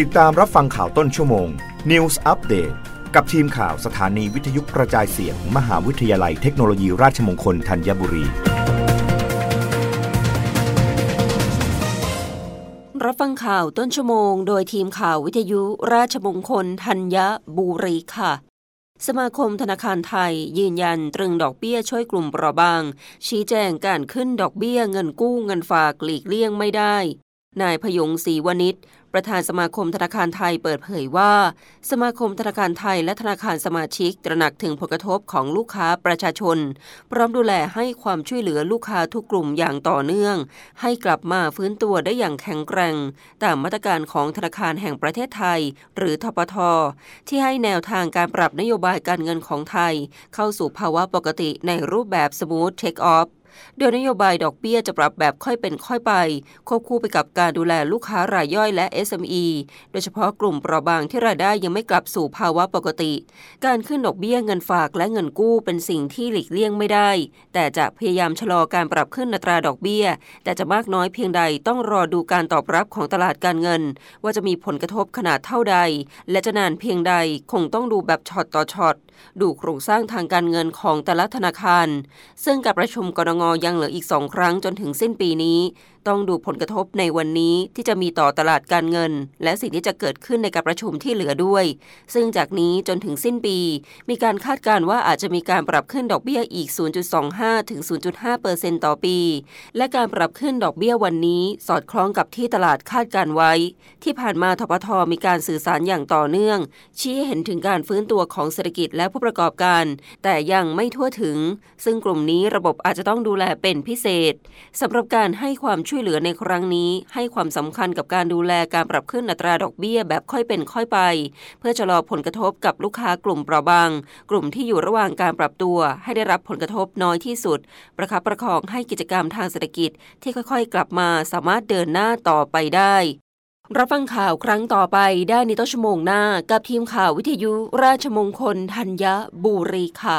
ติดตามรับฟังข่าวต้นชั่วโมง News Update กับทีมข่าวสถานีวิทยุกระจายเสียงมหาวิทยาลัยเทคโนโลยีราชมงคลธัญบุรี รับฟังข่าวต้นชั่วโมง โดยทีมข่าววิทยุราชมงคลธัญบุรีค่ะ สมาคมธนาคารไทย ยืนยันตรึงดอกเบี้ยช่วยกลุ่มเปราะบาง ชี้แจงการขึ้นดอกเบี้ยเงินกู้เงินฝากหลีกเลี่ยงไม่ได้ นายพยงศรีวณิชประธานสมาคมธนาคารไทยเปิดเผยว่า สมาคมธนาคารไทยและธนาคารสมาชิก ตระหนักถึงผลกระทบของลูกค้าประชาชน พร้อมดูแลให้ความช่วยเหลือลูกค้าทุกกลุ่มอย่างต่อเนื่อง ให้กลับมาฟื้นตัวได้อย่างแข็งแกร่ง ตามมาตรการของธนาคารแห่งประเทศไทย หรือทปท ที่ให้แนวทางการปรับนโยบายการเงินของไทย เข้าสู่ภาวะปกติในรูปแบบ Smooth Take Off โดยนโยบายดอกเบี้ยจะปรับแบบค่อยเป็นค่อยไป ควบคู่ไปกับการดูแลลูกค้ารายย่อยและ SME โดยเฉพาะกลุ่มเปราะบางที่รายได้ยังไม่กลับสู่ภาวะปกติ การขึ้นดอกเบี้ยเงินฝากและเงินกู้เป็นสิ่งที่หลีกเลี่ยงไม่ได้ แต่จะพยายามชะลอการปรับขึ้นอัตราดอกเบี้ย แต่จะมากน้อยเพียงใดต้องรอดูการตอบรับของตลาดการเงิน ว่าจะมีผลกระทบขนาดเท่าใด และจะนานเพียงใดคงต้องดูแบบช็อตต่อช็อตดูโครงสร้างทางการเงินของแต่ละธนาคาร ซึ่งการประชุมกรงยังเหลืออีกสองครั้งจนถึงสิ้นปีนี้ ต้องดูผลกระทบในวันนี้ที่จะมีต่อตลาดการเงิน และสิ่งที่จะเกิดขึ้นในการประชุมที่เหลือด้วย ซึ่งจากนี้จนถึงสิ้นปี มีการคาดการณ์ว่าอาจจะมีการปรับขึ้นดอกเบี้ยอีก 0.25 ถึง 0.5%ต่อปี และการปรับขึ้นดอกเบี้ยวันนี้ สอดคล้องกับที่ตลาดคาดการไว้ ที่ผ่านมาทปทมีการสื่อสารอย่างต่อเนื่อง ชี้ให้เห็นถึงการฟื้นตัวของเศรษฐกิจและผู้ประกอบการ แต่ยังไม่ทั่วถึง ซึ่งกลุ่มนี้ระบบอาจจะต้องดููแลเป็นพิเศษสำหรับการให้ความช่วยเหลือในครั้งนี้ ให้ความสำคัญกับการดูแลการปรับขึ้นอัตราดอกเบี้ยแบบค่อยเป็นค่อยไป เพื่อชะลอผลกระทบกับลูกค้ากลุ่มเปราะบาง กลุ่มที่อยู่ระหว่างการปรับตัว ให้ได้รับผลกระทบน้อยที่สุด ประคับประคองให้กิจกรรมทางเศรษฐกิจที่ค่อยๆ กลับมาสามารถเดินหน้าต่อไปได้รับฟังข่าวครั้งต่อไปได้ในต้นชั่วโมงหน้า กับทีมข่าววิทยุราชมงคลธัญบุรีค่ะ